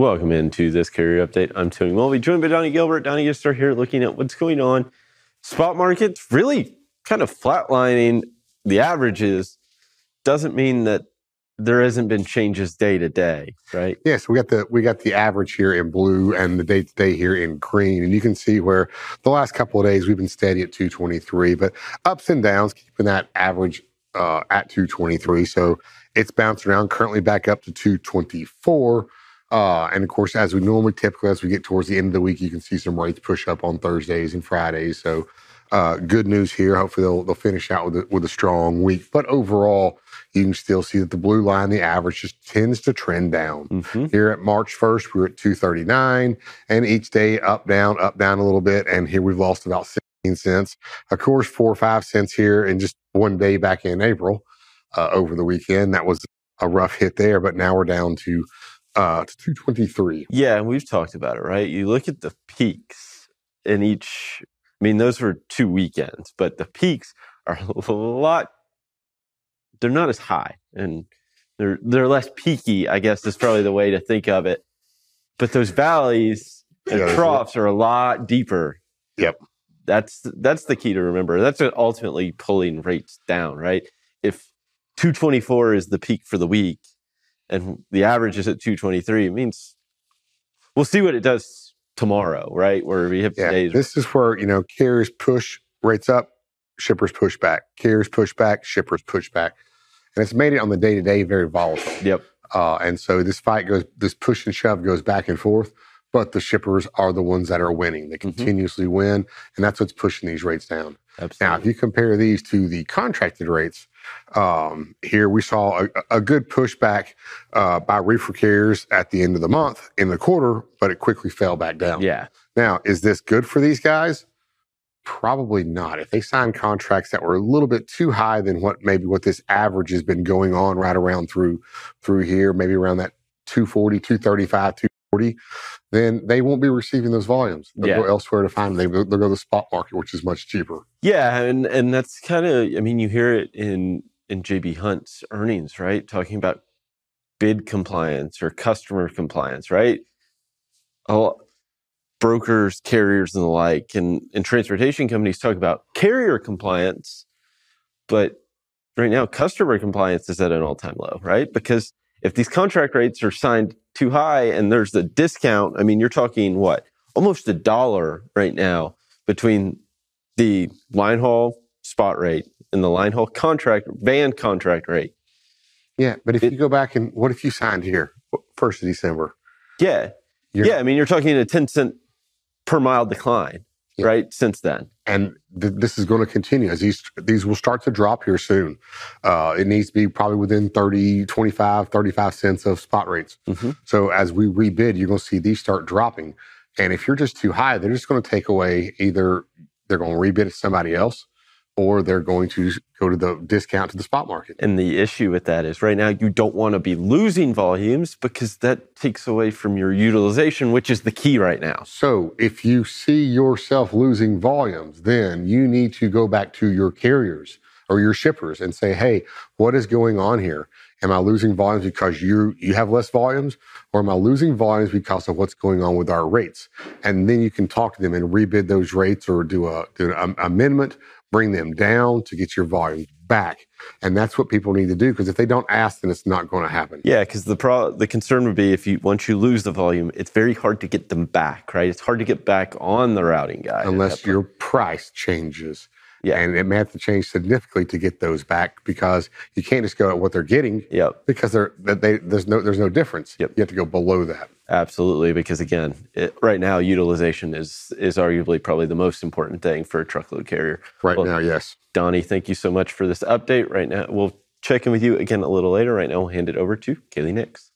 Welcome into this carrier update. I'm Tony Mulvey, joined by Donnie Gilbert. Donnie, you start here looking at what's going on. Spot markets really kind of flatlining the averages doesn't mean that there hasn't been changes day to day, right? Yes, we got the we got the average here in blue and the day to day here in green, and you can see where the last couple of days we've been steady at 223, but ups and downs keeping that average uh, at 223. So it's bounced around, currently back up to 224. Uh, and of course, as we normally typically, as we get towards the end of the week, you can see some rates push up on Thursdays and Fridays. So, uh, good news here. Hopefully, they'll, they'll finish out with a, with a strong week. But overall, you can still see that the blue line, the average, just tends to trend down. Mm-hmm. Here at March 1st, we were at 239, and each day up, down, up, down a little bit. And here we've lost about 16 cents. Of course, four or five cents here in just one day back in April uh, over the weekend. That was a rough hit there, but now we're down to uh, to 223. Yeah, and we've talked about it, right? You look at the peaks in each, I mean, those were two weekends, but the peaks are a lot, they're not as high and they're, they're less peaky, I guess is probably the way to think of it. But those valleys and yeah, troughs are a lot deeper. Yep. That's, that's the key to remember. That's ultimately pulling rates down, right? If 224 is the peak for the week, and the average is at 223, it means we'll see what it does tomorrow, right? Where we have yeah, This is where, you know, carriers push rates up, shippers push back. Carriers push back, shippers push back. And it's made it on the day to day very volatile. Yep. Uh, and so this fight goes, this push and shove goes back and forth, but the shippers are the ones that are winning. They mm-hmm. continuously mm-hmm. win, and that's what's pushing these rates down. Absolutely. Now, if you compare these to the contracted rates, um, here we saw a, a good pushback uh, by reefer carriers at the end of the month in the quarter, but it quickly fell back down. Yeah. Now, is this good for these guys? Probably not. If they signed contracts that were a little bit too high than what maybe what this average has been going on right around through through here, maybe around that 240, 235, 240, then they won't be receiving those volumes. They'll yeah. go elsewhere to find them. They, will go to the spot market, which is much cheaper. Yeah, and and that's kind of I mean you hear it in in JB Hunt's earnings, right? Talking about bid compliance or customer compliance, right? Oh, brokers, carriers, and the like, and, and transportation companies talk about carrier compliance, but right now customer compliance is at an all-time low, right? Because if these contract rates are signed too high and there's the discount, I mean, you're talking what? Almost a dollar right now between the line haul spot rate and the line haul contract van contract rate. Yeah, but if it, you go back and what if you signed here first of December? Yeah, yeah. I mean, you're talking a 10 cent per mile decline, yeah. right? Since then, and th- this is going to continue as these these will start to drop here soon. Uh, it needs to be probably within 30, 25, 35 cents of spot rates. Mm-hmm. So as we rebid, you're going to see these start dropping. And if you're just too high, they're just going to take away either they're going to rebid it to somebody else or they're going to go to the discount to the spot market. And the issue with that is right now you don't want to be losing volumes because that takes away from your utilization, which is the key right now. So if you see yourself losing volumes, then you need to go back to your carriers or your shippers and say, hey, what is going on here? Am I losing volumes because you you have less volumes, or am I losing volumes because of what's going on with our rates? And then you can talk to them and rebid those rates or do a do an amendment bring them down to get your volume back. And that's what people need to do because if they don't ask, then it's not going to happen. Yeah, because the pro- the concern would be if you once you lose the volume, it's very hard to get them back, right? It's hard to get back on the routing guide unless your price changes. Yeah. And it may have to change significantly to get those back because you can't just go at what they're getting. Yep. Because they're, they, there's no there's no difference. Yep. You have to go below that. Absolutely, because again, it, right now utilization is is arguably probably the most important thing for a truckload carrier. Right well, now, yes. Donnie, thank you so much for this update. Right now, we'll check in with you again a little later. Right now, we'll hand it over to Kaylee Nix.